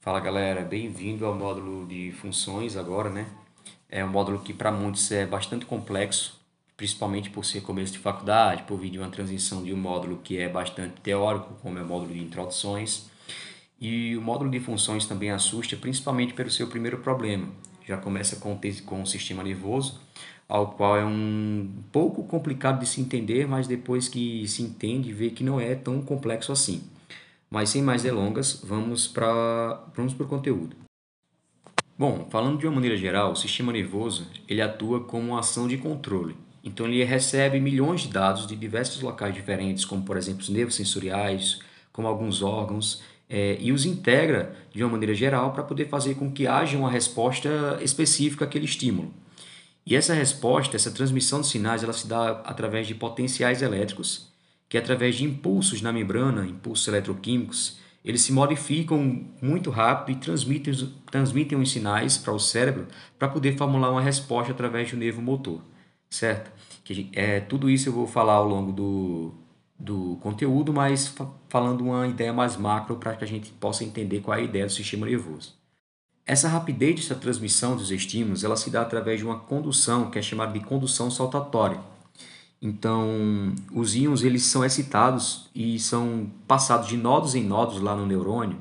Fala galera, bem-vindo ao módulo de funções agora, né? É um módulo que para muitos é bastante complexo, principalmente por ser começo de faculdade, por vir de uma transição de um módulo que é bastante teórico, como é o módulo de introduções. E o módulo de funções também assusta, principalmente pelo seu primeiro problema. Já começa com, com o sistema nervoso, ao qual é um pouco complicado de se entender, mas depois que se entende, vê que não é tão complexo assim. Mas sem mais delongas, vamos para vamos o conteúdo. Bom, falando de uma maneira geral, o sistema nervoso ele atua como uma ação de controle. Então ele recebe milhões de dados de diversos locais diferentes, como por exemplo os nervos sensoriais, como alguns órgãos, é, e os integra de uma maneira geral para poder fazer com que haja uma resposta específica àquele estímulo. E essa resposta, essa transmissão de sinais, ela se dá através de potenciais elétricos, que através de impulsos na membrana, impulsos eletroquímicos, eles se modificam muito rápido e transmitem, transmitem os sinais para o cérebro para poder formular uma resposta através do nervo motor, certo? Que, é, tudo isso eu vou falar ao longo do, do conteúdo, mas falando uma ideia mais macro para que a gente possa entender qual é a ideia do sistema nervoso. Essa rapidez dessa transmissão dos estímulos ela se dá através de uma condução que é chamada de condução saltatória. Então, os íons eles são excitados e são passados de nodos em nodos lá no neurônio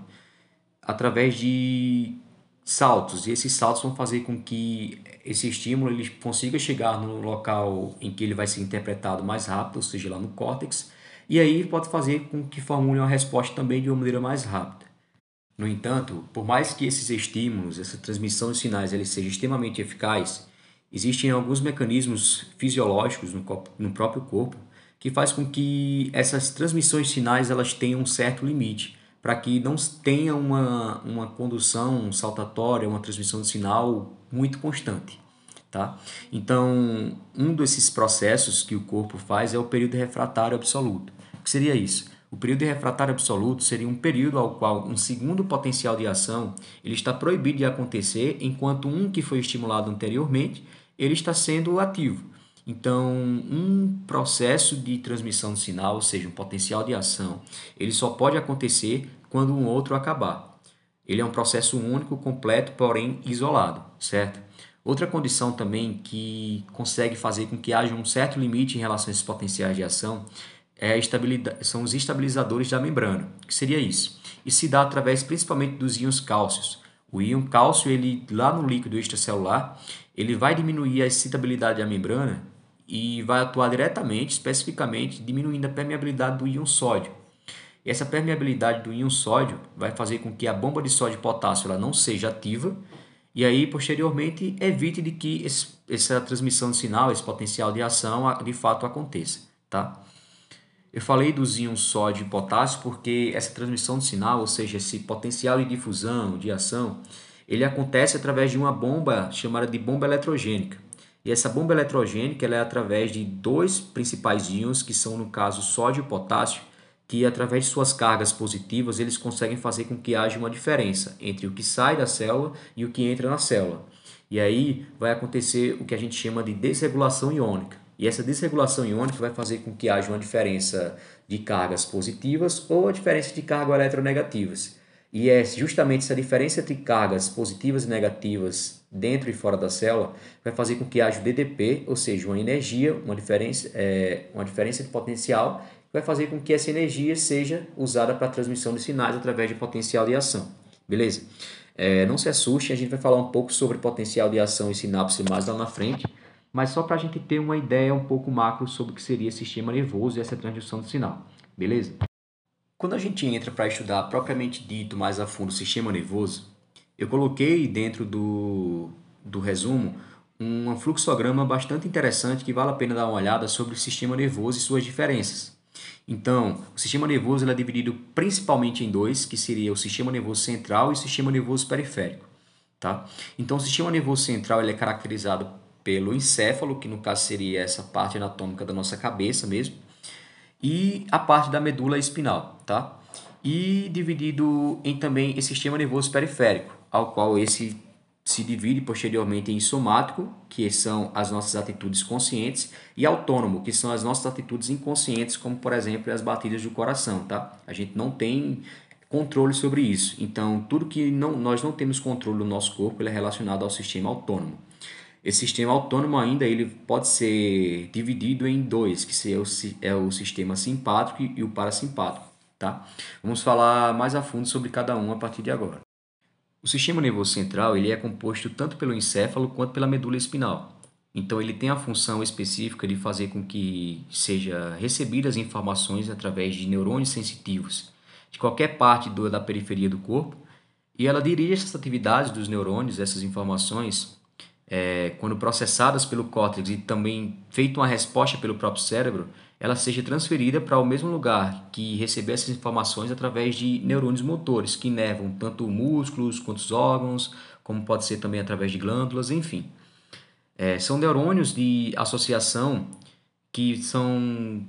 através de saltos. E esses saltos vão fazer com que esse estímulo ele consiga chegar no local em que ele vai ser interpretado mais rápido, ou seja, lá no córtex, e aí pode fazer com que formule uma resposta também de uma maneira mais rápida. No entanto, por mais que esses estímulos, essa transmissão de sinais, ele seja extremamente eficaz, existem alguns mecanismos fisiológicos no, no próprio corpo que faz com que essas transmissões de sinais elas tenham um certo limite, para que não tenha uma, uma condução saltatória, uma transmissão de sinal muito constante. Tá? Então, um desses processos que o corpo faz é o período refratário absoluto. O que seria isso? O período refratário absoluto seria um período ao qual um segundo potencial de ação ele está proibido de acontecer, enquanto um que foi estimulado anteriormente ele está sendo ativo. Então, um processo de transmissão de sinal, ou seja, um potencial de ação, ele só pode acontecer quando um outro acabar. Ele é um processo único, completo, porém isolado, certo? Outra condição também que consegue fazer com que haja um certo limite em relação a esses potenciais de ação é são os estabilizadores da membrana. Que seria isso? Isso se dá através principalmente dos íons cálcios. O íon cálcio, ele, lá no líquido extracelular, ele vai diminuir a excitabilidade da membrana e vai atuar diretamente, especificamente, diminuindo a permeabilidade do íon sódio. Essa permeabilidade do íon sódio vai fazer com que a bomba de sódio e potássio ela não seja ativa e aí, posteriormente, evite de que esse, essa transmissão de sinal, esse potencial de ação, de fato aconteça. Tá? Eu falei dos íons sódio e potássio porque essa transmissão de sinal, ou seja, esse potencial de difusão, de ação, ele acontece através de uma bomba chamada de bomba eletrogênica. E essa bomba eletrogênica ela é através de dois principais íons, que são, no caso, sódio e potássio, que através de suas cargas positivas eles conseguem fazer com que haja uma diferença entre o que sai da célula e o que entra na célula. E aí vai acontecer o que a gente chama de desregulação iônica. E essa desregulação iônica vai fazer com que haja uma diferença de cargas positivas ou a diferença de cargas eletronegativas. E é justamente essa diferença entre cargas positivas e negativas dentro e fora da célula vai fazer com que haja o DDP, ou seja, uma energia, uma diferença, é, uma diferença de potencial, que vai fazer com que essa energia seja usada para a transmissão de sinais através de potencial de ação. Beleza? É, não se assuste, a gente vai falar um pouco sobre potencial de ação e sinapse mais lá na frente mas só para a gente ter uma ideia um pouco macro sobre o que seria sistema nervoso e essa transdução de sinal, beleza? Quando a gente entra para estudar propriamente dito mais a fundo o sistema nervoso, eu coloquei dentro do, do resumo um fluxograma bastante interessante que vale a pena dar uma olhada sobre o sistema nervoso e suas diferenças. Então, o sistema nervoso é dividido principalmente em dois, que seria o sistema nervoso central e o sistema nervoso periférico. Tá? Então, o sistema nervoso central ele é caracterizado pelo encéfalo, que no caso seria essa parte anatômica da nossa cabeça mesmo, e a parte da medula espinal, tá? E dividido em também esse sistema nervoso periférico, ao qual esse se divide posteriormente em somático, que são as nossas atitudes conscientes, e autônomo, que são as nossas atitudes inconscientes, como por exemplo as batidas do coração, tá? A gente não tem controle sobre isso. Então, tudo que não, nós não temos controle do nosso corpo é relacionado ao sistema autônomo. Esse sistema autônomo ainda ele pode ser dividido em dois, que é o, é o sistema simpático e o parasimpático. Tá? Vamos falar mais a fundo sobre cada um a partir de agora. O sistema nervoso central ele é composto tanto pelo encéfalo quanto pela medula espinal. Então ele tem a função específica de fazer com que seja recebidas informações através de neurônios sensitivos de qualquer parte do, da periferia do corpo e ela dirige essas atividades dos neurônios, essas informações, é, quando processadas pelo córtex e também feita uma resposta pelo próprio cérebro, ela seja transferida para o mesmo lugar que receber essas informações através de neurônios motores que inervam tanto músculos quanto os órgãos, como pode ser também através de glândulas, enfim. É, são neurônios de associação que são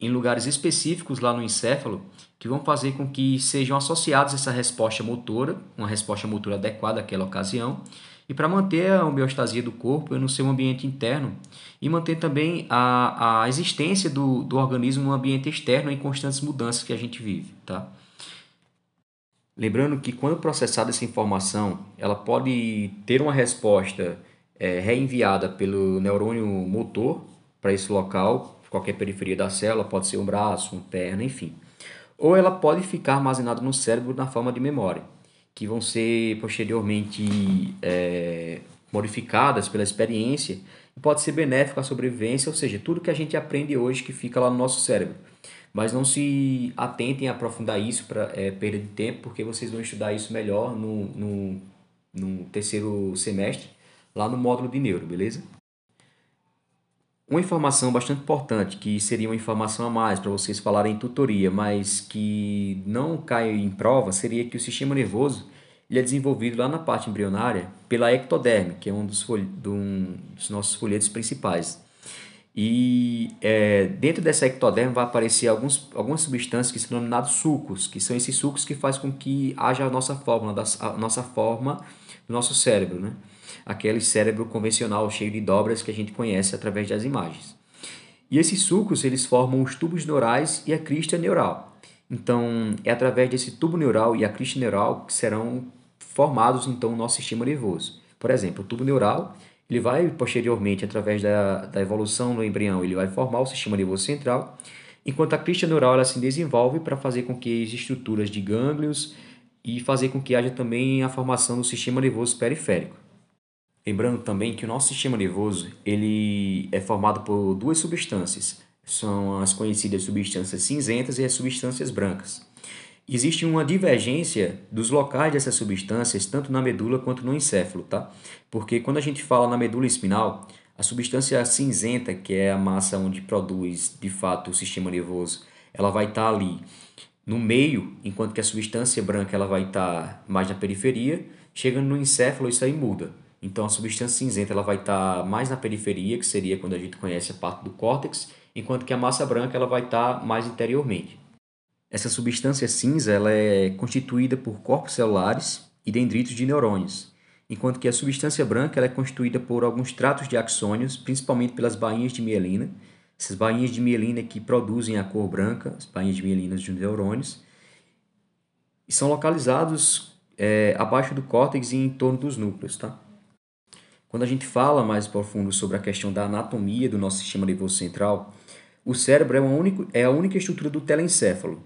em lugares específicos lá no encéfalo que vão fazer com que sejam associados essa resposta motora, uma resposta motora adequada àquela ocasião, e para manter a homeostasia do corpo no seu ambiente interno e manter também a, a existência do, do organismo no ambiente externo em constantes mudanças que a gente vive. Tá? Lembrando que quando processada essa informação, ela pode ter uma resposta é, reenviada pelo neurônio motor para esse local, qualquer periferia da célula, pode ser um braço, uma perna, enfim. Ou ela pode ficar armazenada no cérebro na forma de memória que vão ser posteriormente é, modificadas pela experiência e pode ser benéfico à sobrevivência, ou seja, tudo que a gente aprende hoje que fica lá no nosso cérebro. Mas não se atentem a aprofundar isso para é, perda de tempo, porque vocês vão estudar isso melhor no, no, no terceiro semestre, lá no módulo de neuro, beleza? Uma informação bastante importante, que seria uma informação a mais para vocês falarem em tutoria, mas que não cai em prova, seria que o sistema nervoso ele é desenvolvido lá na parte embrionária pela ectoderme, que é um dos, de um dos nossos folhetos principais. E é, dentro dessa ectoderme vai aparecer alguns, algumas substâncias que são denominadas sucos, que são esses sucos que fazem com que haja a nossa forma, a nossa forma do nosso cérebro, né? Aquele cérebro convencional cheio de dobras que a gente conhece através das imagens. E esses sulcos eles formam os tubos neurais e a crista neural. Então, é através desse tubo neural e a crista neural que serão formados então o nosso sistema nervoso. Por exemplo, o tubo neural ele vai posteriormente, através da, da evolução no embrião, ele vai formar o sistema nervoso central, enquanto a crista neural ela se desenvolve para fazer com que as estruturas de gânglios e fazer com que haja também a formação do sistema nervoso periférico. Lembrando também que o nosso sistema nervoso ele é formado por duas substâncias. São as conhecidas substâncias cinzentas e as substâncias brancas. Existe uma divergência dos locais dessas substâncias, tanto na medula quanto no encéfalo, tá? Porque quando a gente fala na medula espinal, a substância cinzenta, que é a massa onde produz de fato o sistema nervoso, ela vai estar tá ali no meio, enquanto que a substância branca ela vai estar tá mais na periferia. Chegando no encéfalo, isso aí muda. Então a substância cinzenta ela vai estar tá mais na periferia, que seria quando a gente conhece a parte do córtex, enquanto que a massa branca ela vai estar tá mais interiormente. Essa substância cinza ela é constituída por corpos celulares e dendritos de neurônios, enquanto que a substância branca ela é constituída por alguns tratos de axônios, principalmente pelas bainhas de mielina. Essas bainhas de mielina que produzem a cor branca, as bainhas de mielina de neurônios, e são localizados é, abaixo do córtex e em torno dos núcleos, tá? Quando a gente fala mais profundo sobre a questão da anatomia do nosso sistema nervoso central, o cérebro é, única, é a única estrutura do telencéfalo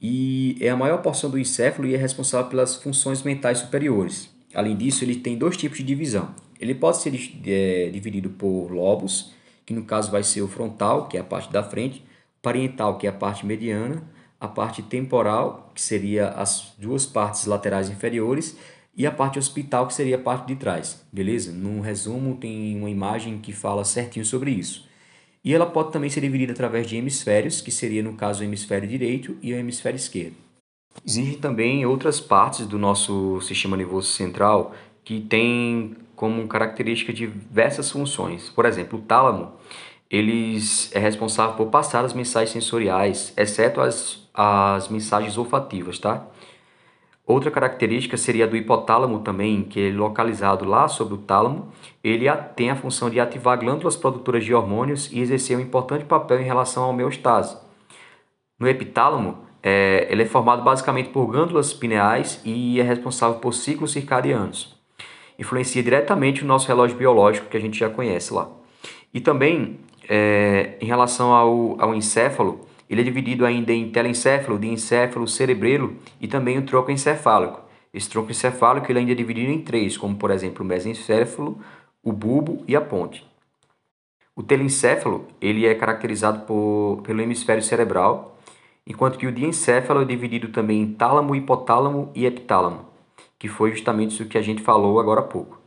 e é a maior porção do encéfalo e é responsável pelas funções mentais superiores. Além disso, ele tem dois tipos de divisão. Ele pode ser é, dividido por lobos, que no caso vai ser o frontal, que é a parte da frente, parietal, que é a parte mediana, a parte temporal, que seria as duas partes laterais inferiores, e a parte hospital, que seria a parte de trás, beleza? No resumo, tem uma imagem que fala certinho sobre isso. E ela pode também ser dividida através de hemisférios, que seria no caso o hemisfério direito e o hemisfério esquerdo. Existem também outras partes do nosso sistema nervoso central que têm como característica diversas funções. Por exemplo, o tálamo, eles é responsável por passar as mensagens sensoriais, exceto as, as mensagens olfativas, tá? Outra característica seria do hipotálamo também, que é localizado lá sobre o tálamo. Ele tem a função de ativar glândulas produtoras de hormônios e exercer um importante papel em relação à homeostase. No epitálamo, é, ele é formado basicamente por glândulas pineais e é responsável por ciclos circadianos. Influencia diretamente o nosso relógio biológico que a gente já conhece lá. E também, é, em relação ao, ao encéfalo, ele é dividido ainda em telencéfalo, diencéfalo, cerebrelo e também o tronco encefálico. Esse tronco encefálico ele ainda é dividido em três, como por exemplo o mesencéfalo, o bulbo e a ponte. O telencéfalo ele é caracterizado por, pelo hemisfério cerebral, enquanto que o diencéfalo é dividido também em tálamo, hipotálamo e epitálamo, que foi justamente isso que a gente falou agora há pouco.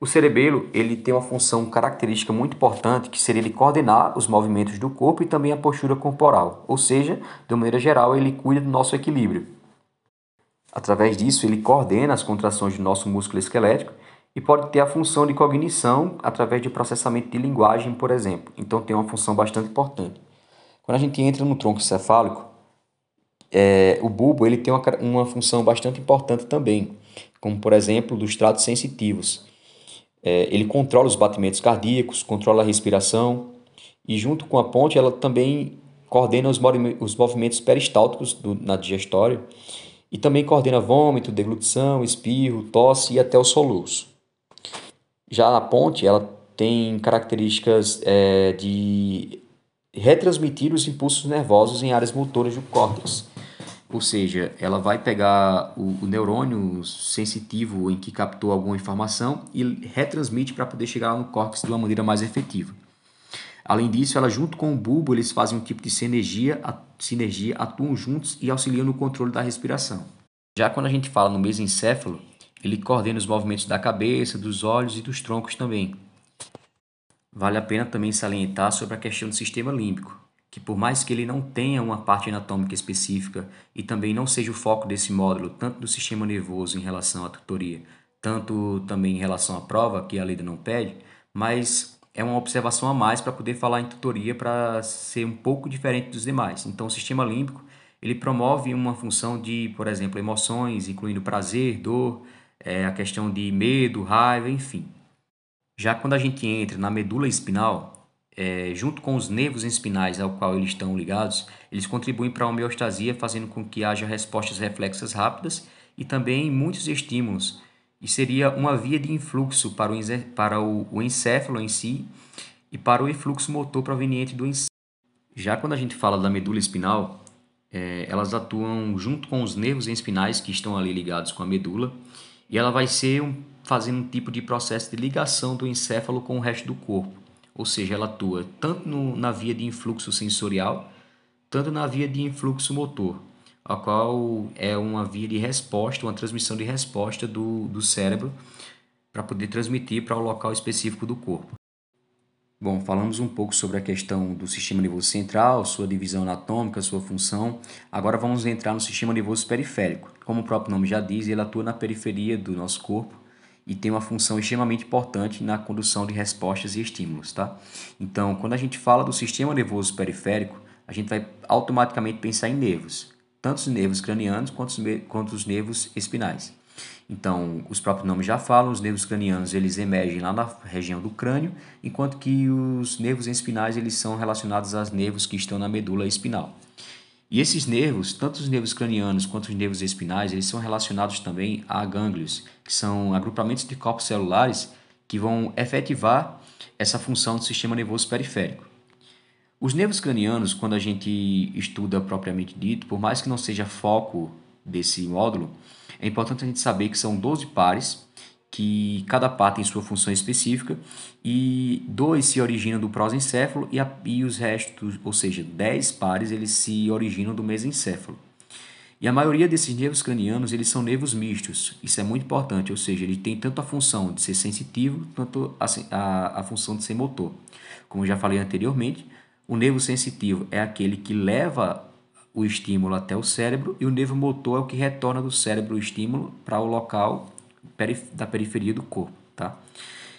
O cerebelo ele tem uma função característica muito importante, que seria ele coordenar os movimentos do corpo e também a postura corporal, ou seja, de maneira geral, ele cuida do nosso equilíbrio. Através disso, ele coordena as contrações do nosso músculo esquelético e pode ter a função de cognição através de processamento de linguagem, por exemplo. Então, tem uma função bastante importante. Quando a gente entra no tronco cefálico, é, o bulbo ele tem uma, uma função bastante importante também, como por exemplo dos tratos sensitivos. É, ele controla os batimentos cardíacos, controla a respiração e junto com a ponte ela também coordena os, os movimentos peristálticos do, na digestória e também coordena vômito, deglutição, espirro, tosse e até o soluço. Já a ponte ela tem características é, de retransmitir os impulsos nervosos em áreas motoras do córtex. Ou seja, ela vai pegar o, o neurônio sensitivo em que captou alguma informação e retransmite para poder chegar no córtex de uma maneira mais efetiva. Além disso, ela junto com o bulbo, eles fazem um tipo de sinergia, sinergia, atuam juntos e auxiliam no controle da respiração. Já quando a gente fala no mesencéfalo, ele coordena os movimentos da cabeça, dos olhos e dos troncos também. Vale a pena também salientar sobre a questão do sistema límbico que por mais que ele não tenha uma parte anatômica específica e também não seja o foco desse módulo, tanto do sistema nervoso em relação à tutoria, tanto também em relação à prova, que a lei não pede, mas é uma observação a mais para poder falar em tutoria para ser um pouco diferente dos demais. Então, o sistema límbico, ele promove uma função de, por exemplo, emoções, incluindo prazer, dor, é, a questão de medo, raiva, enfim. Já quando a gente entra na medula espinal, é, junto com os nervos espinais ao qual eles estão ligados, eles contribuem para a homeostasia, fazendo com que haja respostas reflexas rápidas e também muitos estímulos. E seria uma via de influxo para o, para o, o encéfalo em si e para o influxo motor proveniente do encéfalo. Já quando a gente fala da medula espinal, é, elas atuam junto com os nervos espinais que estão ali ligados com a medula e ela vai ser um, fazendo um tipo de processo de ligação do encéfalo com o resto do corpo ou seja, ela atua tanto no, na via de influxo sensorial, tanto na via de influxo motor, a qual é uma via de resposta, uma transmissão de resposta do, do cérebro para poder transmitir para o local específico do corpo. Bom, falamos um pouco sobre a questão do sistema nervoso central, sua divisão anatômica, sua função. Agora vamos entrar no sistema nervoso periférico. Como o próprio nome já diz, ele atua na periferia do nosso corpo e tem uma função extremamente importante na condução de respostas e estímulos, tá? Então, quando a gente fala do sistema nervoso periférico, a gente vai automaticamente pensar em nervos, tanto os nervos cranianos quanto os, quanto os nervos espinais. Então, os próprios nomes já falam, os nervos cranianos eles emergem lá na região do crânio, enquanto que os nervos espinais eles são relacionados aos nervos que estão na medula espinal. E esses nervos, tanto os nervos cranianos quanto os nervos espinais, eles são relacionados também a gânglios, que são agrupamentos de corpos celulares que vão efetivar essa função do sistema nervoso periférico. Os nervos cranianos, quando a gente estuda propriamente dito, por mais que não seja foco desse módulo, é importante a gente saber que são 12 pares que cada par tem sua função específica e dois se originam do prosencéfalo e, a, e os restos, ou seja, 10 pares, eles se originam do mesencéfalo. E a maioria desses nervos cranianos, eles são nervos mistos. Isso é muito importante, ou seja, ele tem tanto a função de ser sensitivo, quanto a, a, a função de ser motor. Como já falei anteriormente, o nervo sensitivo é aquele que leva o estímulo até o cérebro e o nervo motor é o que retorna do cérebro o estímulo para o local da periferia do corpo. Tá?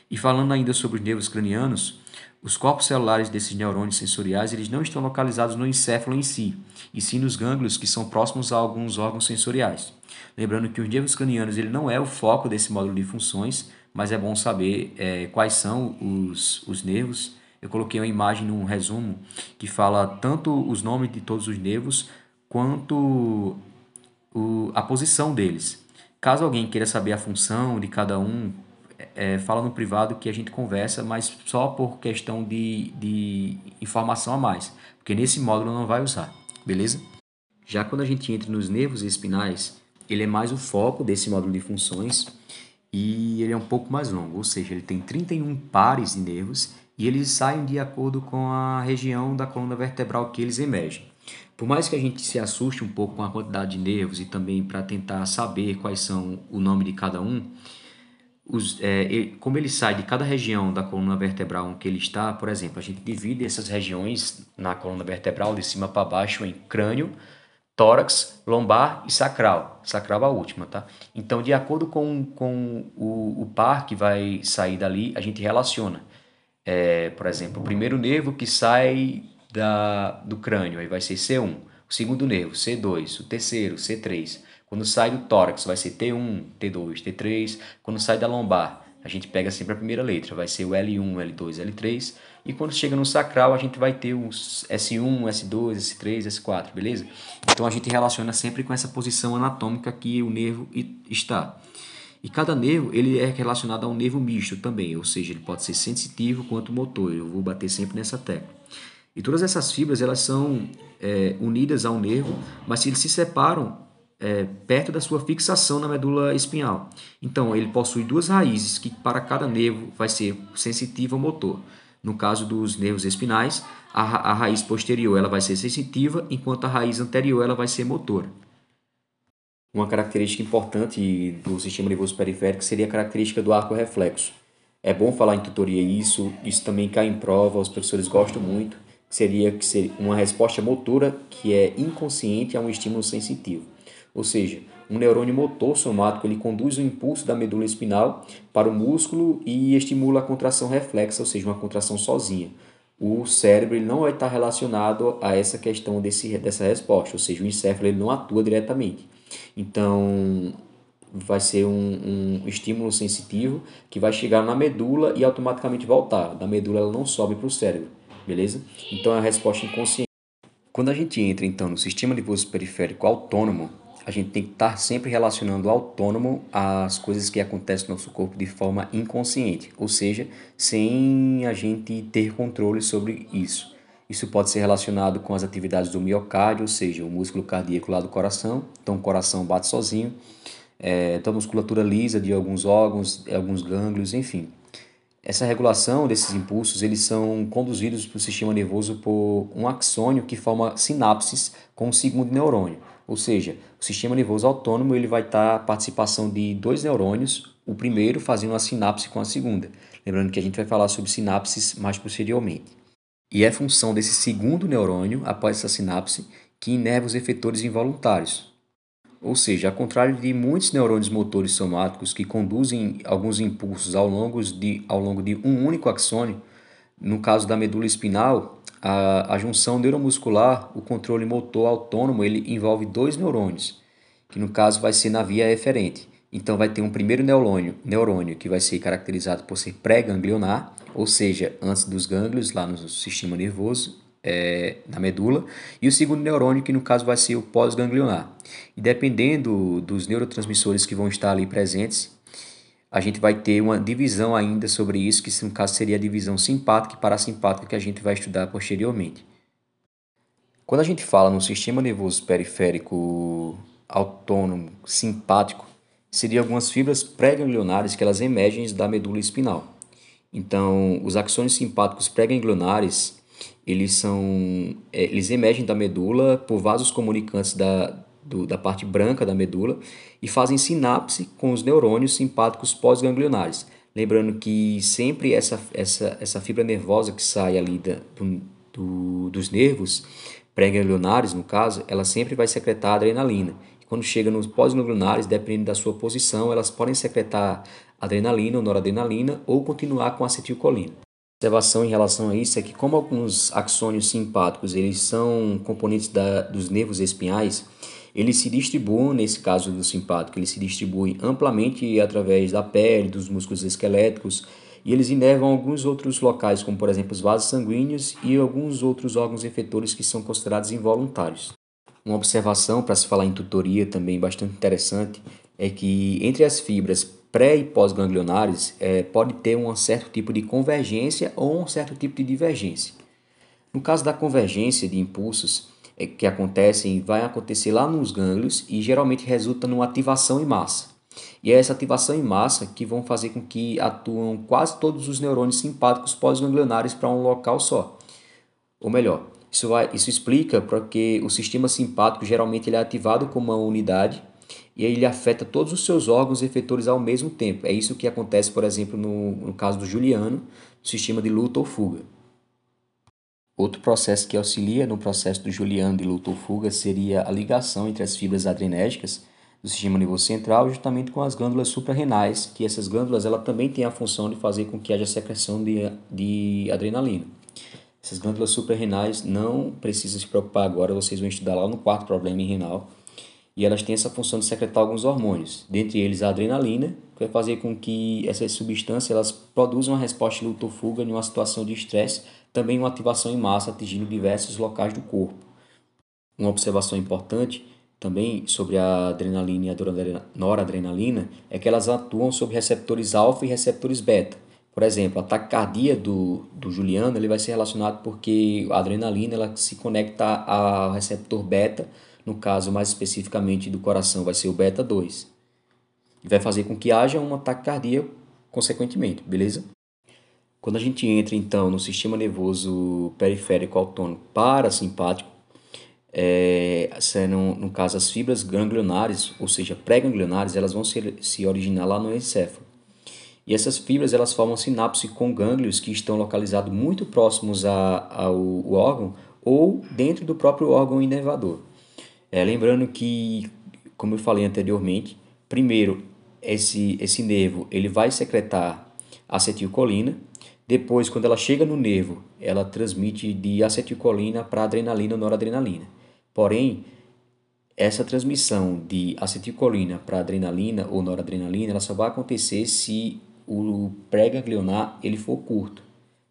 E falando ainda sobre os nervos cranianos, os corpos celulares desses neurônios sensoriais eles não estão localizados no encéfalo em si, e sim nos gânglios que são próximos a alguns órgãos sensoriais. Lembrando que os nervos cranianos ele não é o foco desse módulo de funções, mas é bom saber é, quais são os, os nervos. Eu coloquei uma imagem num resumo que fala tanto os nomes de todos os nervos, quanto o, a posição deles. Caso alguém queira saber a função de cada um, é, fala no privado que a gente conversa, mas só por questão de, de informação a mais, porque nesse módulo não vai usar, beleza? Já quando a gente entra nos nervos espinais, ele é mais o foco desse módulo de funções e ele é um pouco mais longo, ou seja, ele tem 31 pares de nervos e eles saem de acordo com a região da coluna vertebral que eles emergem. Por mais que a gente se assuste um pouco com a quantidade de nervos e também para tentar saber quais são o nome de cada um, os, é, ele, como ele sai de cada região da coluna vertebral em que ele está, por exemplo, a gente divide essas regiões na coluna vertebral de cima para baixo em crânio, tórax, lombar e sacral. Sacral a última, tá? Então, de acordo com, com o, o par que vai sair dali, a gente relaciona. É, por exemplo, o primeiro nervo que sai da, do crânio, aí vai ser C1. O segundo nervo, C2. O terceiro, C3. Quando sai do tórax, vai ser T1, T2, T3. Quando sai da lombar, a gente pega sempre a primeira letra, vai ser o L1, L2, L3. E quando chega no sacral, a gente vai ter os S1, S2, S3, S4, beleza? Então a gente relaciona sempre com essa posição anatômica que o nervo está. E cada nervo ele é relacionado a um nervo misto também, ou seja, ele pode ser sensitivo quanto motor. Eu vou bater sempre nessa tecla. E todas essas fibras elas são é, unidas a um nervo, mas eles se separam é, perto da sua fixação na medula espinhal. Então, ele possui duas raízes que para cada nervo vai ser sensitiva ou motor. No caso dos nervos espinais, a, a raiz posterior ela vai ser sensitiva, enquanto a raiz anterior ela vai ser motora. Uma característica importante do sistema nervoso periférico seria a característica do arco reflexo. É bom falar em tutoria isso, isso também cai em prova, os professores gostam muito seria que uma resposta motora que é inconsciente a um estímulo sensitivo. Ou seja, um neurônio motor somático ele conduz o impulso da medula espinal para o músculo e estimula a contração reflexa, ou seja, uma contração sozinha. O cérebro ele não vai estar relacionado a essa questão desse, dessa resposta, ou seja, o encéfalo ele não atua diretamente. Então, vai ser um, um estímulo sensitivo que vai chegar na medula e automaticamente voltar. Da medula ela não sobe para o cérebro beleza? Então é a resposta inconsciente. Quando a gente entra então no sistema nervoso periférico autônomo, a gente tem que estar sempre relacionando o autônomo às coisas que acontecem no nosso corpo de forma inconsciente, ou seja, sem a gente ter controle sobre isso. Isso pode ser relacionado com as atividades do miocárdio, ou seja, o músculo cardíaco lá do coração. Então, o coração bate sozinho. É, então, a musculatura lisa de alguns órgãos, alguns gânglios, enfim. Essa regulação desses impulsos eles são conduzidos para o sistema nervoso por um axônio que forma sinapses com o segundo neurônio. Ou seja, o sistema nervoso autônomo ele vai estar a participação de dois neurônios, o primeiro fazendo uma sinapse com a segunda. Lembrando que a gente vai falar sobre sinapses mais posteriormente. E é função desse segundo neurônio, após essa sinapse, que inerva os efetores involuntários, ou seja, ao contrário de muitos neurônios motores somáticos que conduzem alguns impulsos ao longo de, ao longo de um único axônio, no caso da medula espinal, a, a junção neuromuscular, o controle motor autônomo, ele envolve dois neurônios, que no caso vai ser na via eferente. Então vai ter um primeiro neurônio, neurônio que vai ser caracterizado por ser pré-ganglionar, ou seja, antes dos gânglios lá no sistema nervoso, é, na medula, e o segundo neurônio, que no caso vai ser o pós-ganglionar. E dependendo dos neurotransmissores que vão estar ali presentes, a gente vai ter uma divisão ainda sobre isso, que no caso seria a divisão simpática e parasimpática que a gente vai estudar posteriormente. Quando a gente fala no sistema nervoso periférico autônomo simpático, seriam algumas fibras pré-ganglionares que elas emergem da medula espinal. Então, os axônios simpáticos pré-ganglionares eles são é, eles emergem da medula por vasos comunicantes da, do, da parte branca da medula e fazem sinapse com os neurônios simpáticos pós-ganglionares. Lembrando que sempre essa, essa, essa fibra nervosa que sai ali da, do, do, dos nervos pré-ganglionares, no caso, ela sempre vai secretar adrenalina. Quando chega nos pós-ganglionares, dependendo da sua posição, elas podem secretar adrenalina ou noradrenalina ou continuar com acetilcolina observação em relação a isso é que como alguns axônios simpáticos eles são componentes da, dos nervos espinhais, eles se distribuem, nesse caso do simpático, eles se distribuem amplamente através da pele, dos músculos esqueléticos, e eles inervam alguns outros locais, como por exemplo os vasos sanguíneos e alguns outros órgãos efetores que são considerados involuntários. Uma observação para se falar em tutoria também bastante interessante é que entre as fibras pré e pós-ganglionares é, pode ter um certo tipo de convergência ou um certo tipo de divergência. No caso da convergência de impulsos é, que acontecem, vai acontecer lá nos gânglios e geralmente resulta numa ativação em massa. E é essa ativação em massa que vão fazer com que atuam quase todos os neurônios simpáticos pós-ganglionares para um local só. Ou melhor, isso, vai, isso explica porque o sistema simpático geralmente ele é ativado como uma unidade e ele afeta todos os seus órgãos efetores ao mesmo tempo. É isso que acontece, por exemplo, no, no caso do Juliano, no sistema de luta ou fuga. Outro processo que auxilia no processo do Juliano de luta ou fuga seria a ligação entre as fibras adrenérgicas do sistema nervoso central justamente com as glândulas suprarrenais, que essas glândulas ela também têm a função de fazer com que haja secreção de, de adrenalina. Essas glândulas suprarrenais não precisam se preocupar agora, vocês vão estudar lá no quarto problema em renal. E elas têm essa função de secretar alguns hormônios, dentre eles a adrenalina, que vai fazer com que essas substâncias elas produzam uma resposta de luta ou fuga em uma situação de estresse, também uma ativação em massa atingindo diversos locais do corpo. Uma observação importante também sobre a adrenalina e a noradrenalina é que elas atuam sobre receptores alfa e receptores beta por exemplo, a taquicardia do, do Juliano ele vai ser relacionado porque a adrenalina ela se conecta ao receptor beta, no caso mais especificamente do coração vai ser o beta 2. E vai fazer com que haja uma taquicardia consequentemente, beleza? Quando a gente entra então no sistema nervoso periférico autônomo parasimpático, é, sendo, no caso as fibras ganglionares, ou seja, pré-ganglionares, elas vão se, se originar lá no encéfalo. E essas fibras elas formam sinapse com gânglios que estão localizados muito próximos a, ao órgão ou dentro do próprio órgão inervador. É, lembrando que, como eu falei anteriormente, primeiro esse, esse nervo ele vai secretar acetilcolina, depois quando ela chega no nervo ela transmite de acetilcolina para adrenalina ou noradrenalina. Porém, essa transmissão de acetilcolina para adrenalina ou noradrenalina ela só vai acontecer se o pré-ganglionar ele for curto,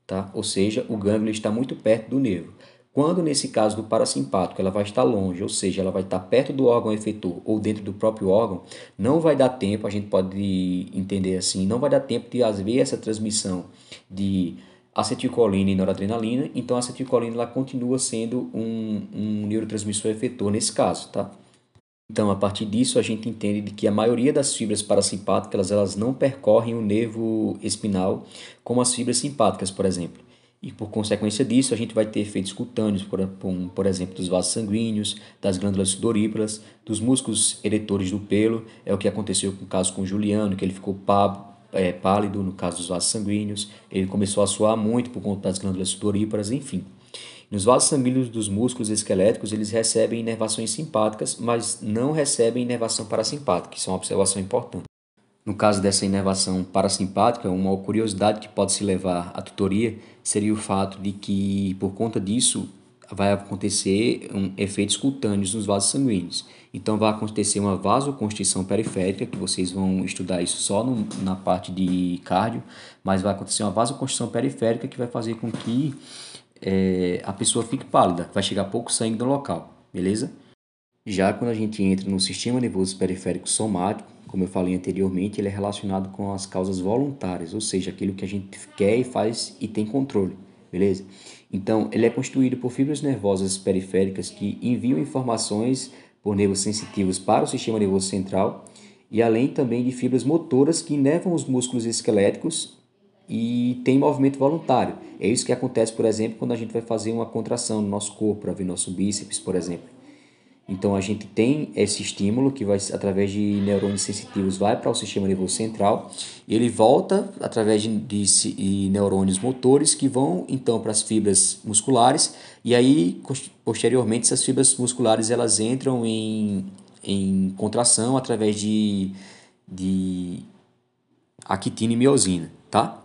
tá? Ou seja, o gânglio está muito perto do nervo. Quando nesse caso do parasimpático ela vai estar longe, ou seja, ela vai estar perto do órgão efetor ou dentro do próprio órgão, não vai dar tempo, a gente pode entender assim, não vai dar tempo de haver essa transmissão de acetilcolina e noradrenalina, então a acetilcolina ela continua sendo um, um neurotransmissor efetor nesse caso, tá? Então, a partir disso, a gente entende de que a maioria das fibras parasimpáticas elas não percorrem o nervo espinal como as fibras simpáticas, por exemplo. E por consequência disso, a gente vai ter efeitos cutâneos, por, por exemplo, dos vasos sanguíneos, das glândulas sudoríparas, dos músculos eretores do pelo. É o que aconteceu com o caso com o Juliano, que ele ficou é, pálido no caso dos vasos sanguíneos. Ele começou a suar muito por conta das glândulas sudoríparas, enfim. Nos vasos sanguíneos dos músculos esqueléticos, eles recebem inervações simpáticas, mas não recebem inervação parasimpática. Isso é uma observação importante. No caso dessa inervação parasimpática, uma curiosidade que pode se levar à tutoria seria o fato de que, por conta disso, vai acontecer um, efeitos cutâneos nos vasos sanguíneos. Então, vai acontecer uma vasoconstrição periférica, que vocês vão estudar isso só no, na parte de cardio, mas vai acontecer uma vasoconstrição periférica que vai fazer com que é, a pessoa fique pálida, vai chegar pouco sangue no local, beleza? Já quando a gente entra no sistema nervoso periférico somático, como eu falei anteriormente, ele é relacionado com as causas voluntárias, ou seja, aquilo que a gente quer e faz e tem controle, beleza? Então, ele é constituído por fibras nervosas periféricas que enviam informações por nervos sensitivos para o sistema nervoso central e além também de fibras motoras que inervam os músculos esqueléticos e tem movimento voluntário. É isso que acontece, por exemplo, quando a gente vai fazer uma contração no nosso corpo, para ver nosso bíceps, por exemplo. Então a gente tem esse estímulo que vai através de neurônios sensitivos vai para o sistema nervoso central e ele volta através de, de, de neurônios motores que vão então para as fibras musculares e aí posteriormente essas fibras musculares elas entram em, em contração através de, de actina e miosina, tá?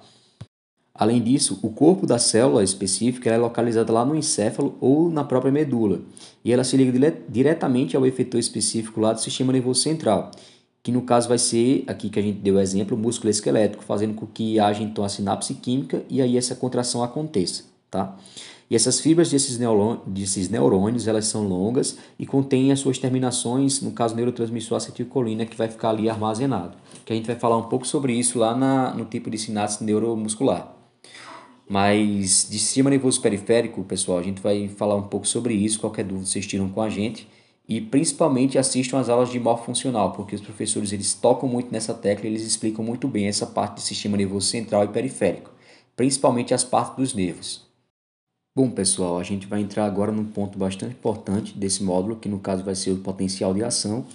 Além disso, o corpo da célula específica é localizado lá no encéfalo ou na própria medula, e ela se liga dire diretamente ao efetor específico lá do sistema nervoso central, que no caso vai ser, aqui que a gente deu o exemplo, o músculo esquelético, fazendo com que haja então a sinapse química e aí essa contração aconteça, tá? E essas fibras desses, desses neurônios, elas são longas e contêm as suas terminações, no caso neurotransmissor acetilcolina, que vai ficar ali armazenado. Que a gente vai falar um pouco sobre isso lá na, no tipo de sinapse neuromuscular. Mas de sistema nervoso periférico, pessoal, a gente vai falar um pouco sobre isso. Qualquer dúvida vocês tiram com a gente. E principalmente assistam às aulas de morfofuncional, porque os professores eles tocam muito nessa tecla, eles explicam muito bem essa parte do sistema nervoso central e periférico, principalmente as partes dos nervos. Bom, pessoal, a gente vai entrar agora num ponto bastante importante desse módulo, que no caso vai ser o potencial de ação.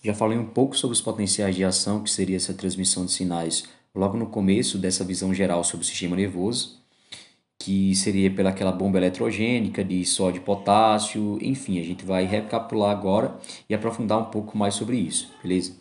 Já falei um pouco sobre os potenciais de ação, que seria essa transmissão de sinais logo no começo dessa visão geral sobre o sistema nervoso que seria pelaquela bomba eletrogênica de sódio e potássio, enfim, a gente vai recapitular agora e aprofundar um pouco mais sobre isso, beleza?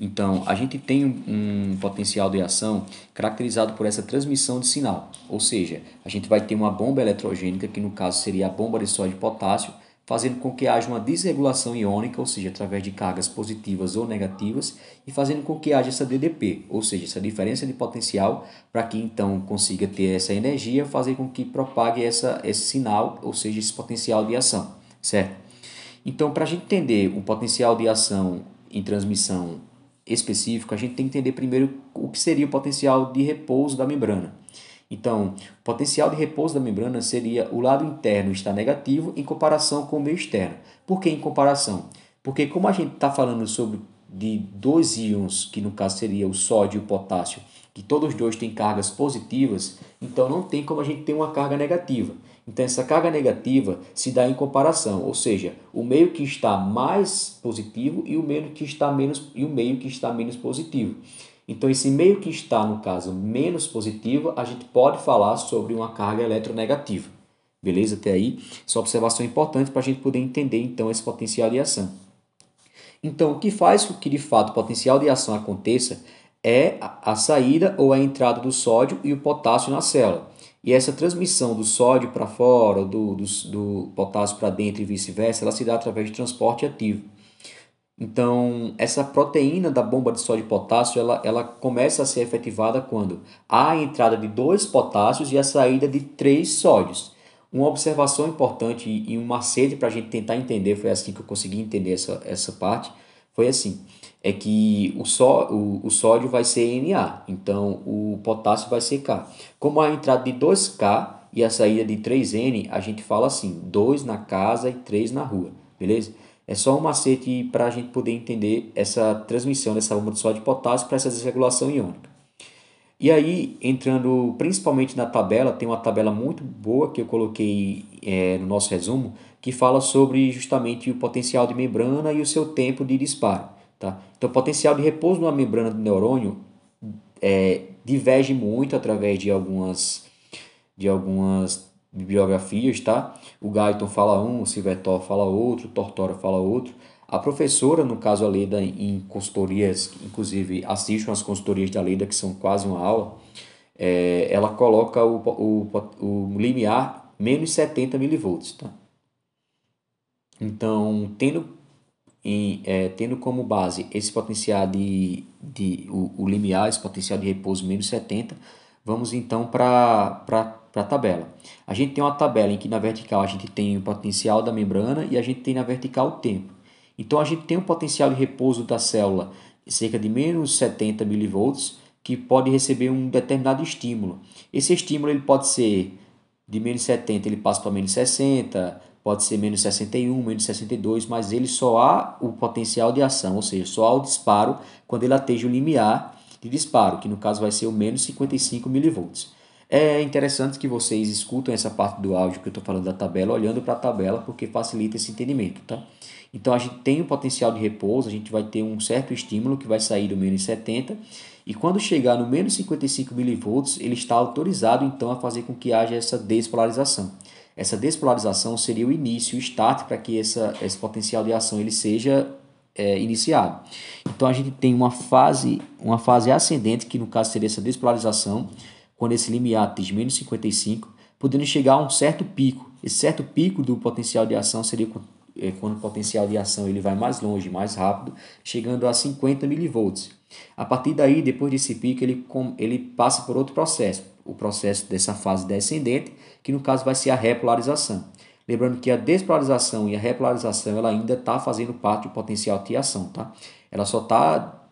Então, a gente tem um, um potencial de ação caracterizado por essa transmissão de sinal, ou seja, a gente vai ter uma bomba eletrogênica, que no caso seria a bomba de sódio e potássio, fazendo com que haja uma desregulação iônica, ou seja, através de cargas positivas ou negativas, e fazendo com que haja essa DDP, ou seja, essa diferença de potencial, para que então consiga ter essa energia, fazer com que propague essa, esse sinal, ou seja, esse potencial de ação, certo? Então, para a gente entender o potencial de ação em transmissão específico, a gente tem que entender primeiro o que seria o potencial de repouso da membrana. Então, o potencial de repouso da membrana seria o lado interno estar negativo em comparação com o meio externo. Por que em comparação? Porque como a gente está falando sobre de dois íons, que no caso seria o sódio e o potássio, que todos dois têm cargas positivas, então não tem como a gente ter uma carga negativa. Então essa carga negativa se dá em comparação, ou seja, o meio que está mais positivo e o meio que está menos e o meio que está menos positivo. Então, esse meio que está, no caso, menos positivo, a gente pode falar sobre uma carga eletronegativa. Beleza? Até aí, essa observação é importante para a gente poder entender, então, esse potencial de ação. Então, o que faz com que, de fato, o potencial de ação aconteça é a saída ou a entrada do sódio e o potássio na célula. E essa transmissão do sódio para fora, do, do, do potássio para dentro e vice-versa, ela se dá através de transporte ativo. Então, essa proteína da bomba de sódio e potássio, ela, ela começa a ser efetivada quando há a entrada de dois potássios e a saída de três sódios. Uma observação importante e um macete para a gente tentar entender, foi assim que eu consegui entender essa, essa parte, foi assim, é que o, só, o, o sódio vai ser Na, então o potássio vai ser K. Como a entrada de 2K e a saída de 3N, a gente fala assim, 2 na casa e 3 na rua, beleza? É só um macete para a gente poder entender essa transmissão dessa bomba de sódio e potássio para essa desregulação iônica. E aí, entrando principalmente na tabela, tem uma tabela muito boa que eu coloquei é, no nosso resumo, que fala sobre justamente o potencial de membrana e o seu tempo de disparo. Tá? Então, o potencial de repouso numa membrana do neurônio é, diverge muito através de algumas, de algumas bibliografias, tá? O Guyton fala um, o Silvertor fala outro, o Tortora fala outro. A professora, no caso a Leda, em consultorias, inclusive assistam as consultorias da Leda, que são quase uma aula, é, ela coloca o, o, o limiar menos 70 milivolts, tá? Então, tendo, em, é, tendo como base esse potencial de, de o, o limiar, esse potencial de repouso menos 70, vamos então para a tabela. A gente tem uma tabela em que na vertical a gente tem o potencial da membrana e a gente tem na vertical o tempo. Então a gente tem um potencial de repouso da célula de cerca de menos 70 milivolts que pode receber um determinado estímulo. Esse estímulo ele pode ser de menos 70 ele passa para menos 60, pode ser menos 61, menos 62, mas ele só há o potencial de ação, ou seja, só há o disparo quando ele atinge o limiar de disparo, que no caso vai ser o menos 55 milivolts. É interessante que vocês escutem essa parte do áudio que eu estou falando da tabela, olhando para a tabela, porque facilita esse entendimento, tá? Então a gente tem o potencial de repouso, a gente vai ter um certo estímulo que vai sair do menos 70 e quando chegar no menos 55 milivolts, ele está autorizado então a fazer com que haja essa despolarização. Essa despolarização seria o início, o start para que essa, esse potencial de ação ele seja é, iniciado. Então a gente tem uma fase, uma fase ascendente que no caso seria essa despolarização quando esse limiar atinge menos 55, podendo chegar a um certo pico. Esse certo pico do potencial de ação seria é, quando o potencial de ação ele vai mais longe, mais rápido, chegando a 50 milivolts. A partir daí, depois desse pico, ele, ele passa por outro processo, o processo dessa fase descendente, que no caso vai ser a repolarização. Lembrando que a despolarização e a repolarização ela ainda está fazendo parte do potencial de ação, tá? Ela só está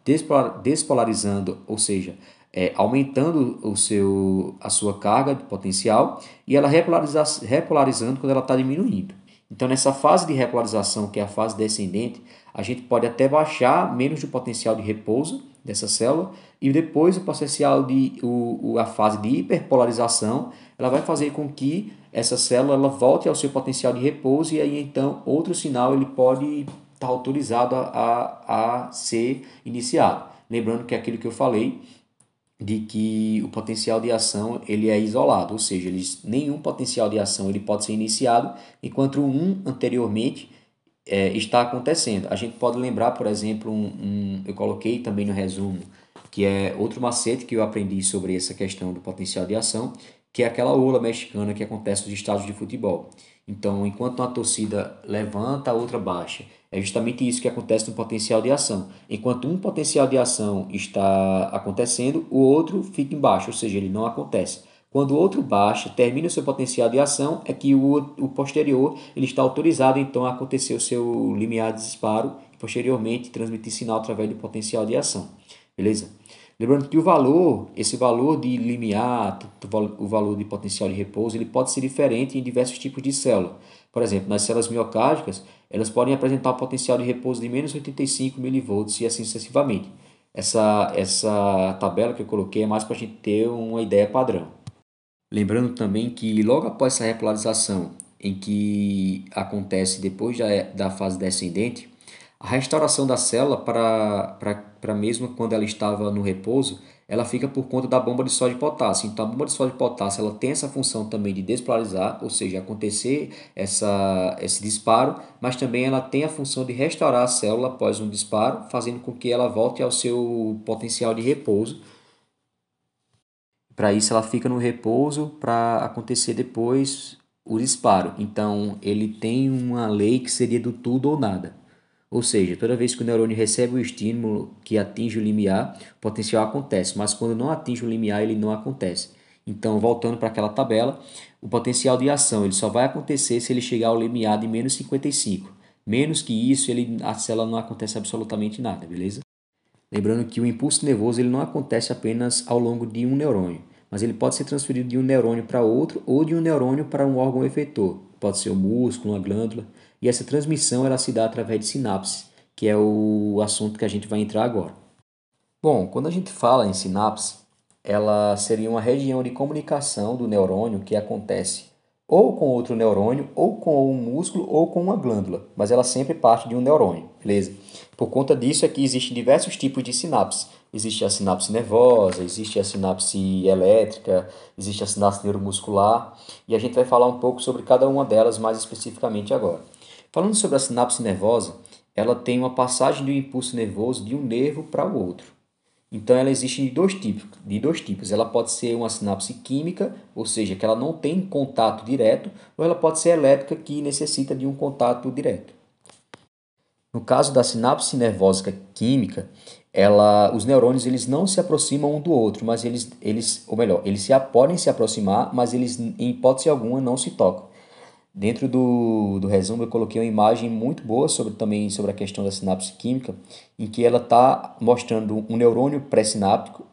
despolarizando, ou seja, é, aumentando o seu, a sua carga de potencial e ela repolariza, repolarizando quando ela está diminuindo. Então, nessa fase de repolarização, que é a fase descendente, a gente pode até baixar menos do potencial de repouso dessa célula e depois o potencial de o, a fase de hiperpolarização, ela vai fazer com que essa célula ela volte ao seu potencial de repouso e aí então outro sinal ele pode estar tá autorizado a, a, a ser iniciado. Lembrando que é aquilo que eu falei, de que o potencial de ação ele é isolado, ou seja, eles, nenhum potencial de ação ele pode ser iniciado enquanto um anteriormente é, está acontecendo. A gente pode lembrar, por exemplo, um, um, eu coloquei também no resumo, que é outro macete que eu aprendi sobre essa questão do potencial de ação, que é aquela ola mexicana que acontece nos estádios de futebol. Então, enquanto uma torcida levanta, a outra baixa. É justamente isso que acontece no potencial de ação. Enquanto um potencial de ação está acontecendo, o outro fica embaixo, ou seja, ele não acontece. Quando o outro baixa, termina o seu potencial de ação, é que o, o posterior ele está autorizado então a acontecer o seu limiar de disparo e posteriormente transmitir sinal através do potencial de ação. Beleza? Lembrando que o valor, esse valor de limiar, o valor de potencial de repouso, ele pode ser diferente em diversos tipos de célula. Por exemplo, nas células miocárdicas, elas podem apresentar um potencial de repouso de menos 85 mV e assim sucessivamente. Essa, essa tabela que eu coloquei é mais para a gente ter uma ideia padrão. Lembrando também que logo após essa repolarização, em que acontece depois da, da fase descendente, a restauração da célula para, mesmo quando ela estava no repouso, ela fica por conta da bomba de sódio e potássio. Então a bomba de sódio e potássio ela tem essa função também de despolarizar, ou seja, acontecer essa, esse disparo, mas também ela tem a função de restaurar a célula após um disparo, fazendo com que ela volte ao seu potencial de repouso. Para isso ela fica no repouso para acontecer depois o disparo. Então ele tem uma lei que seria do tudo ou nada. Ou seja, toda vez que o neurônio recebe o estímulo que atinge o limiar, o potencial acontece, mas quando não atinge o limiar, ele não acontece. Então, voltando para aquela tabela, o potencial de ação ele só vai acontecer se ele chegar ao limiar de menos 55. Menos que isso, ele, a célula não acontece absolutamente nada, beleza? Lembrando que o impulso nervoso ele não acontece apenas ao longo de um neurônio, mas ele pode ser transferido de um neurônio para outro ou de um neurônio para um órgão efetor. Pode ser um músculo, uma glândula. E essa transmissão ela se dá através de sinapse, que é o assunto que a gente vai entrar agora. Bom, quando a gente fala em sinapse, ela seria uma região de comunicação do neurônio que acontece ou com outro neurônio, ou com um músculo, ou com uma glândula, mas ela sempre parte de um neurônio, beleza? Por conta disso é que existem diversos tipos de sinapse. Existe a sinapse nervosa, existe a sinapse elétrica, existe a sinapse neuromuscular, e a gente vai falar um pouco sobre cada uma delas mais especificamente agora. Falando sobre a sinapse nervosa, ela tem uma passagem do impulso nervoso de um nervo para o outro. Então ela existe de dois tipos, de dois tipos. Ela pode ser uma sinapse química, ou seja, que ela não tem contato direto, ou ela pode ser elétrica que necessita de um contato direto. No caso da sinapse nervosa química, ela, os neurônios eles não se aproximam um do outro, mas eles, eles ou melhor, eles se, podem se aproximar, mas eles em hipótese alguma não se tocam. Dentro do, do resumo eu coloquei uma imagem muito boa sobre também sobre a questão da sinapse química, em que ela está mostrando um neurônio pré-sináptico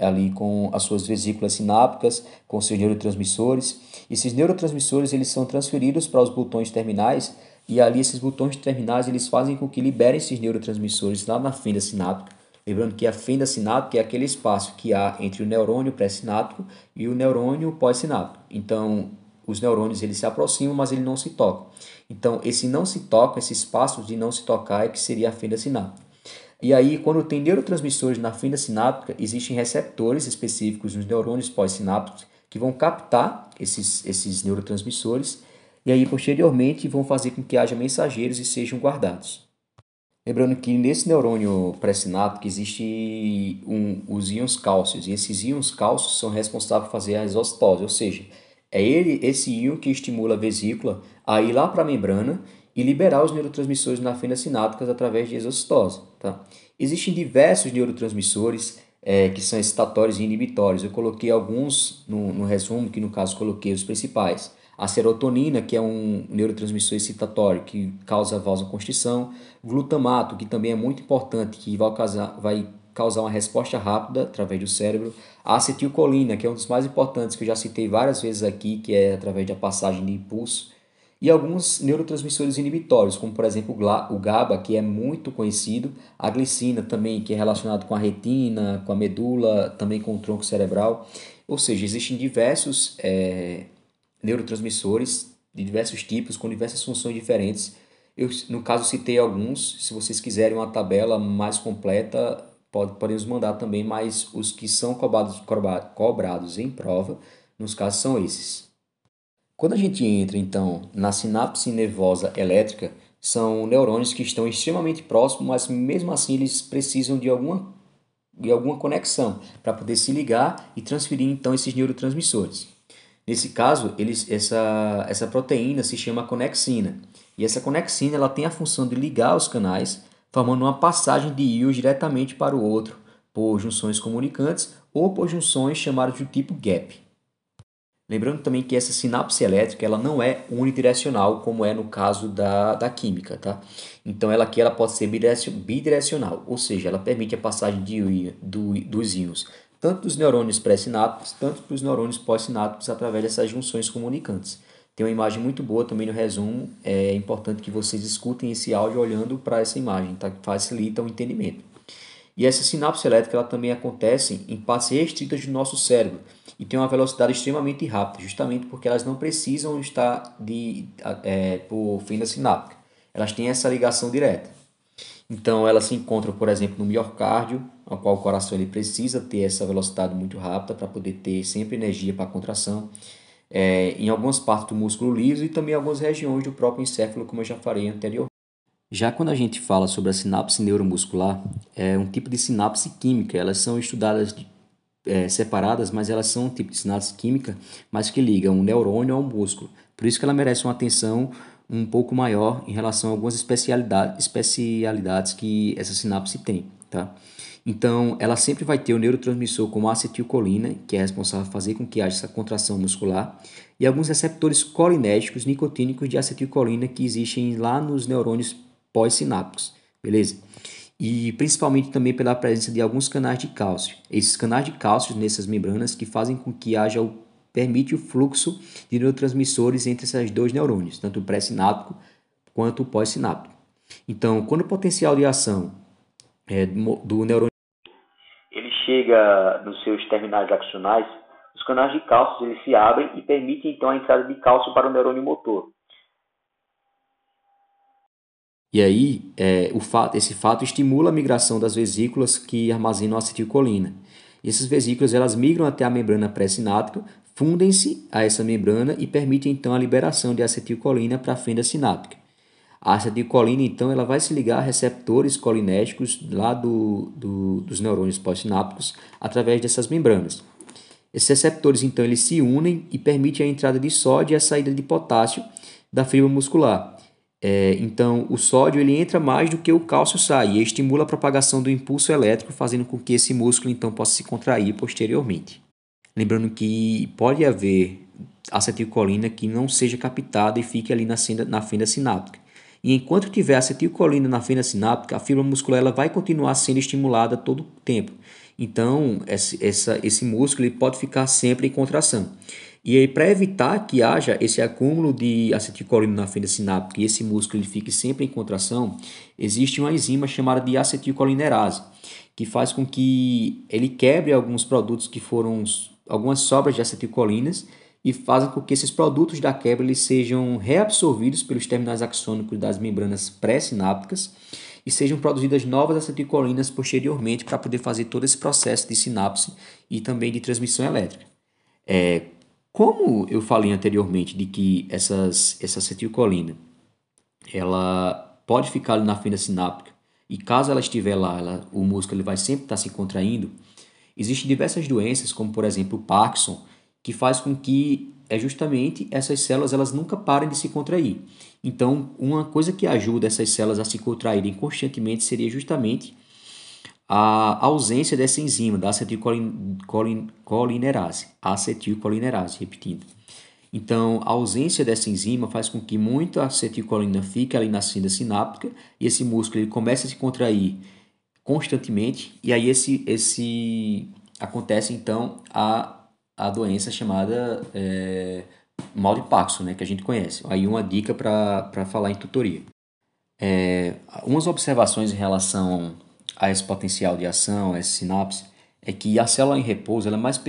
ali com as suas vesículas sinápticas, com seus neurotransmissores. Esses neurotransmissores eles são transferidos para os botões terminais e ali esses botões terminais eles fazem com que liberem esses neurotransmissores lá na fenda sináptica. Lembrando que a fenda sináptica é aquele espaço que há entre o neurônio pré-sináptico e o neurônio pós-sináptico. Então, os neurônios eles se aproximam, mas eles não se tocam. Então, esse não se toca, esse espaço de não se tocar é que seria a fenda sináptica. E aí, quando tem neurotransmissores na fenda sináptica, existem receptores específicos nos neurônios pós-sinápticos que vão captar esses, esses neurotransmissores e aí, posteriormente, vão fazer com que haja mensageiros e sejam guardados. Lembrando que nesse neurônio pré-sináptico existe um, os íons cálcios, e esses íons cálcios são responsáveis por fazer a exostose, ou seja, é ele, esse íon que estimula a vesícula a ir lá para a membrana e liberar os neurotransmissores na fenda sinápticas através de exocitose. Tá? Existem diversos neurotransmissores é, que são excitatórios e inibitórios. Eu coloquei alguns no, no resumo, que no caso coloquei os principais. A serotonina, que é um neurotransmissor excitatório que causa vasoconstrição. Glutamato, que também é muito importante, que vai causar, vai causar uma resposta rápida através do cérebro. A acetilcolina, que é um dos mais importantes, que eu já citei várias vezes aqui, que é através da passagem de impulso e alguns neurotransmissores inibitórios, como por exemplo o GABA, que é muito conhecido, a glicina também, que é relacionado com a retina, com a medula, também com o tronco cerebral. Ou seja, existem diversos é, neurotransmissores de diversos tipos, com diversas funções diferentes. Eu, no caso, citei alguns. Se vocês quiserem uma tabela mais completa, pode, podemos mandar também, mas os que são cobrados, cobrados em prova, nos casos, são esses. Quando a gente entra então na sinapse nervosa elétrica, são neurônios que estão extremamente próximos, mas mesmo assim eles precisam de alguma, de alguma conexão para poder se ligar e transferir então esses neurotransmissores. Nesse caso, eles, essa, essa proteína se chama conexina. E essa conexina ela tem a função de ligar os canais, formando uma passagem de íons diretamente para o outro, por junções comunicantes ou por junções chamadas de tipo gap. Lembrando também que essa sinapse elétrica ela não é unidirecional, como é no caso da, da química, tá? Então ela aqui ela pode ser bidirecional, ou seja, ela permite a passagem de, do, dos íons tanto dos neurônios pré-sinápticos, tanto para os neurônios pós-sinápticos através dessas junções comunicantes. Tem uma imagem muito boa também no resumo, é importante que vocês escutem esse áudio olhando para essa imagem, tá? facilita o entendimento. E essa sinapse elétrica ela também acontece em partes restritas do nosso cérebro e tem uma velocidade extremamente rápida, justamente porque elas não precisam estar de, é, por fenda sináptica. Elas têm essa ligação direta. Então, elas se encontram, por exemplo, no miocárdio, ao qual o coração ele precisa ter essa velocidade muito rápida para poder ter sempre energia para a contração. É, em algumas partes do músculo liso e também algumas regiões do próprio encéfalo, como eu já falei anteriormente. Já quando a gente fala sobre a sinapse neuromuscular, é um tipo de sinapse química. Elas são estudadas é, separadas, mas elas são um tipo de sinapse química, mas que liga um neurônio ao músculo. Por isso que ela merece uma atenção um pouco maior em relação a algumas especialidades, especialidades que essa sinapse tem, tá? Então, ela sempre vai ter o neurotransmissor como a acetilcolina, que é responsável por fazer com que haja essa contração muscular, e alguns receptores colinérgicos nicotínicos de acetilcolina que existem lá nos neurônios pós-sinápticos, beleza? E principalmente também pela presença de alguns canais de cálcio. Esses canais de cálcio nessas membranas que fazem com que haja o permite o fluxo de neurotransmissores entre esses dois neurônios, tanto o pré-sináptico quanto o pós-sináptico. Então, quando o potencial de ação é, do neurônio chega nos seus terminais axonais, os canais de cálcio eles se abrem e permitem então a entrada de cálcio para o neurônio motor. E aí, é, fato, esse fato estimula a migração das vesículas que armazenam acetilcolina. E essas vesículas elas migram até a membrana pré-sináptica, fundem-se a essa membrana e permitem então a liberação de acetilcolina para a fenda sináptica. A acetilcolina então ela vai se ligar a receptores colinérgicos lá do, do, dos neurônios pós-sinápticos através dessas membranas. Esses receptores então eles se unem e permitem a entrada de sódio e a saída de potássio da fibra muscular. É, então, o sódio ele entra mais do que o cálcio sai e estimula a propagação do impulso elétrico, fazendo com que esse músculo então possa se contrair posteriormente. Lembrando que pode haver acetilcolina que não seja captada e fique ali na, senda, na fenda sináptica. E enquanto tiver acetilcolina na fenda sináptica, a fibra muscular ela vai continuar sendo estimulada todo o tempo. Então, esse, essa, esse músculo ele pode ficar sempre em contração. E aí, para evitar que haja esse acúmulo de acetilcolina na fenda sináptica e esse músculo ele fique sempre em contração, existe uma enzima chamada de acetilcolinerase, que faz com que ele quebre alguns produtos que foram algumas sobras de acetilcolinas e fazem com que esses produtos da quebra eles sejam reabsorvidos pelos terminais axônicos das membranas pré-sinápticas e sejam produzidas novas acetilcolinas posteriormente para poder fazer todo esse processo de sinapse e também de transmissão elétrica. É, como eu falei anteriormente de que essas, essa acetilcolina ela pode ficar na fenda sináptica e caso ela estiver lá, ela, o músculo ele vai sempre estar se contraindo, Existem diversas doenças, como por exemplo o Parkinson, que faz com que é justamente essas células elas nunca param de se contrair. Então, uma coisa que ajuda essas células a se contraírem constantemente seria justamente a ausência dessa enzima, da acetilcolinerase, acetilcolinerase, repetindo. Então, a ausência dessa enzima faz com que muita acetilcolina fique ali na cinta sináptica e esse músculo ele comece a se contrair constantemente e aí esse, esse acontece então a, a doença chamada é, mal de Parkinson, né, que a gente conhece. Aí uma dica para falar em tutoria. É, umas observações em relação a esse potencial de ação, a essa sinapse, é que a célula em repouso ela é, mais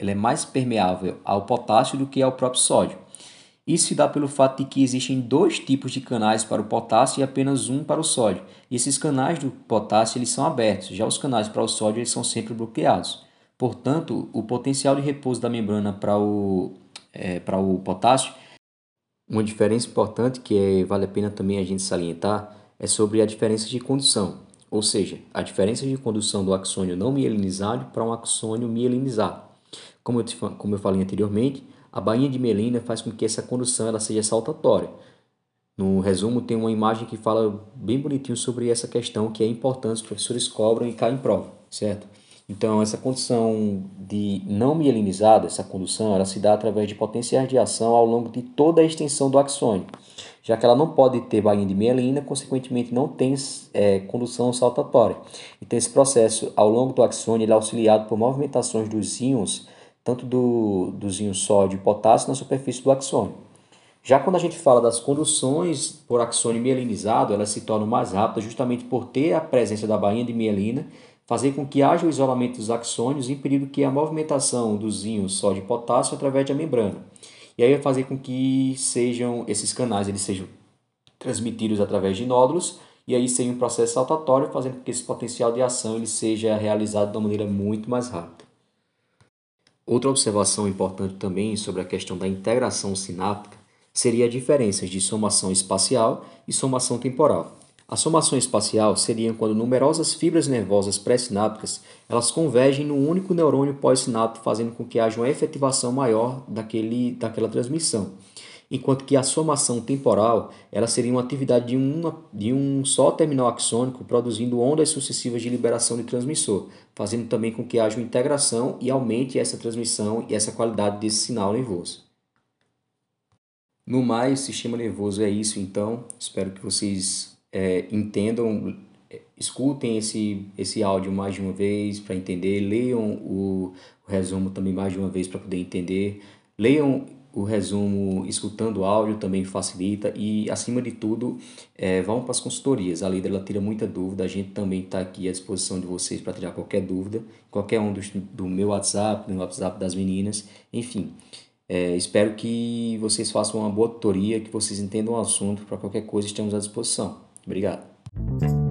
ela é mais permeável ao potássio do que ao próprio sódio. Isso se dá pelo fato de que existem dois tipos de canais para o potássio e apenas um para o sódio. E esses canais do potássio eles são abertos, já os canais para o sódio eles são sempre bloqueados. Portanto, o potencial de repouso da membrana para o, é, para o potássio, uma diferença importante que é, vale a pena também a gente salientar é sobre a diferença de condução ou seja, a diferença de condução do axônio não mielinizado para um axônio mielinizado. Como eu, te, como eu falei anteriormente, a bainha de mielina faz com que essa condução ela seja saltatória. No resumo, tem uma imagem que fala bem bonitinho sobre essa questão que é importante, os professores cobram e caem em prova, certo? Então, essa condição de não mielinizada, essa condução, ela se dá através de potenciais de ação ao longo de toda a extensão do axônio já que ela não pode ter bainha de mielina, consequentemente não tem é, condução saltatória. Então esse processo ao longo do axônio é auxiliado por movimentações dos íons, tanto do, dos íons sódio e potássio na superfície do axônio. Já quando a gente fala das conduções por axônio mielinizado, elas se tornam mais rápidas justamente por ter a presença da bainha de mielina, fazer com que haja o isolamento dos axônios, impedindo que a movimentação dos íons sódio e potássio através da membrana. E aí vai fazer com que sejam esses canais eles sejam transmitidos através de nódulos e aí seja um processo saltatório, fazendo com que esse potencial de ação ele seja realizado de uma maneira muito mais rápida. Outra observação importante também sobre a questão da integração sináptica seria a diferença de somação espacial e somação temporal. A somação espacial seria quando numerosas fibras nervosas pré-sinápticas elas convergem num único neurônio pós-sináptico, fazendo com que haja uma efetivação maior daquele, daquela transmissão. Enquanto que a somação temporal ela seria uma atividade de, uma, de um só terminal axônico produzindo ondas sucessivas de liberação de transmissor, fazendo também com que haja uma integração e aumente essa transmissão e essa qualidade desse sinal nervoso. No mais, sistema nervoso é isso, então. Espero que vocês é, entendam, é, escutem esse, esse áudio mais de uma vez para entender, leiam o, o, resumo também mais de uma vez para poder entender, leiam o resumo escutando o áudio também facilita e acima de tudo é, vão para as consultorias, a líder ela tira muita dúvida, a gente também está aqui à disposição de vocês para tirar qualquer dúvida, qualquer um dos, do meu WhatsApp, do WhatsApp das meninas, enfim. É, espero que vocês façam uma boa tutoria, que vocês entendam o assunto, para qualquer coisa estamos à disposição. Obrigado.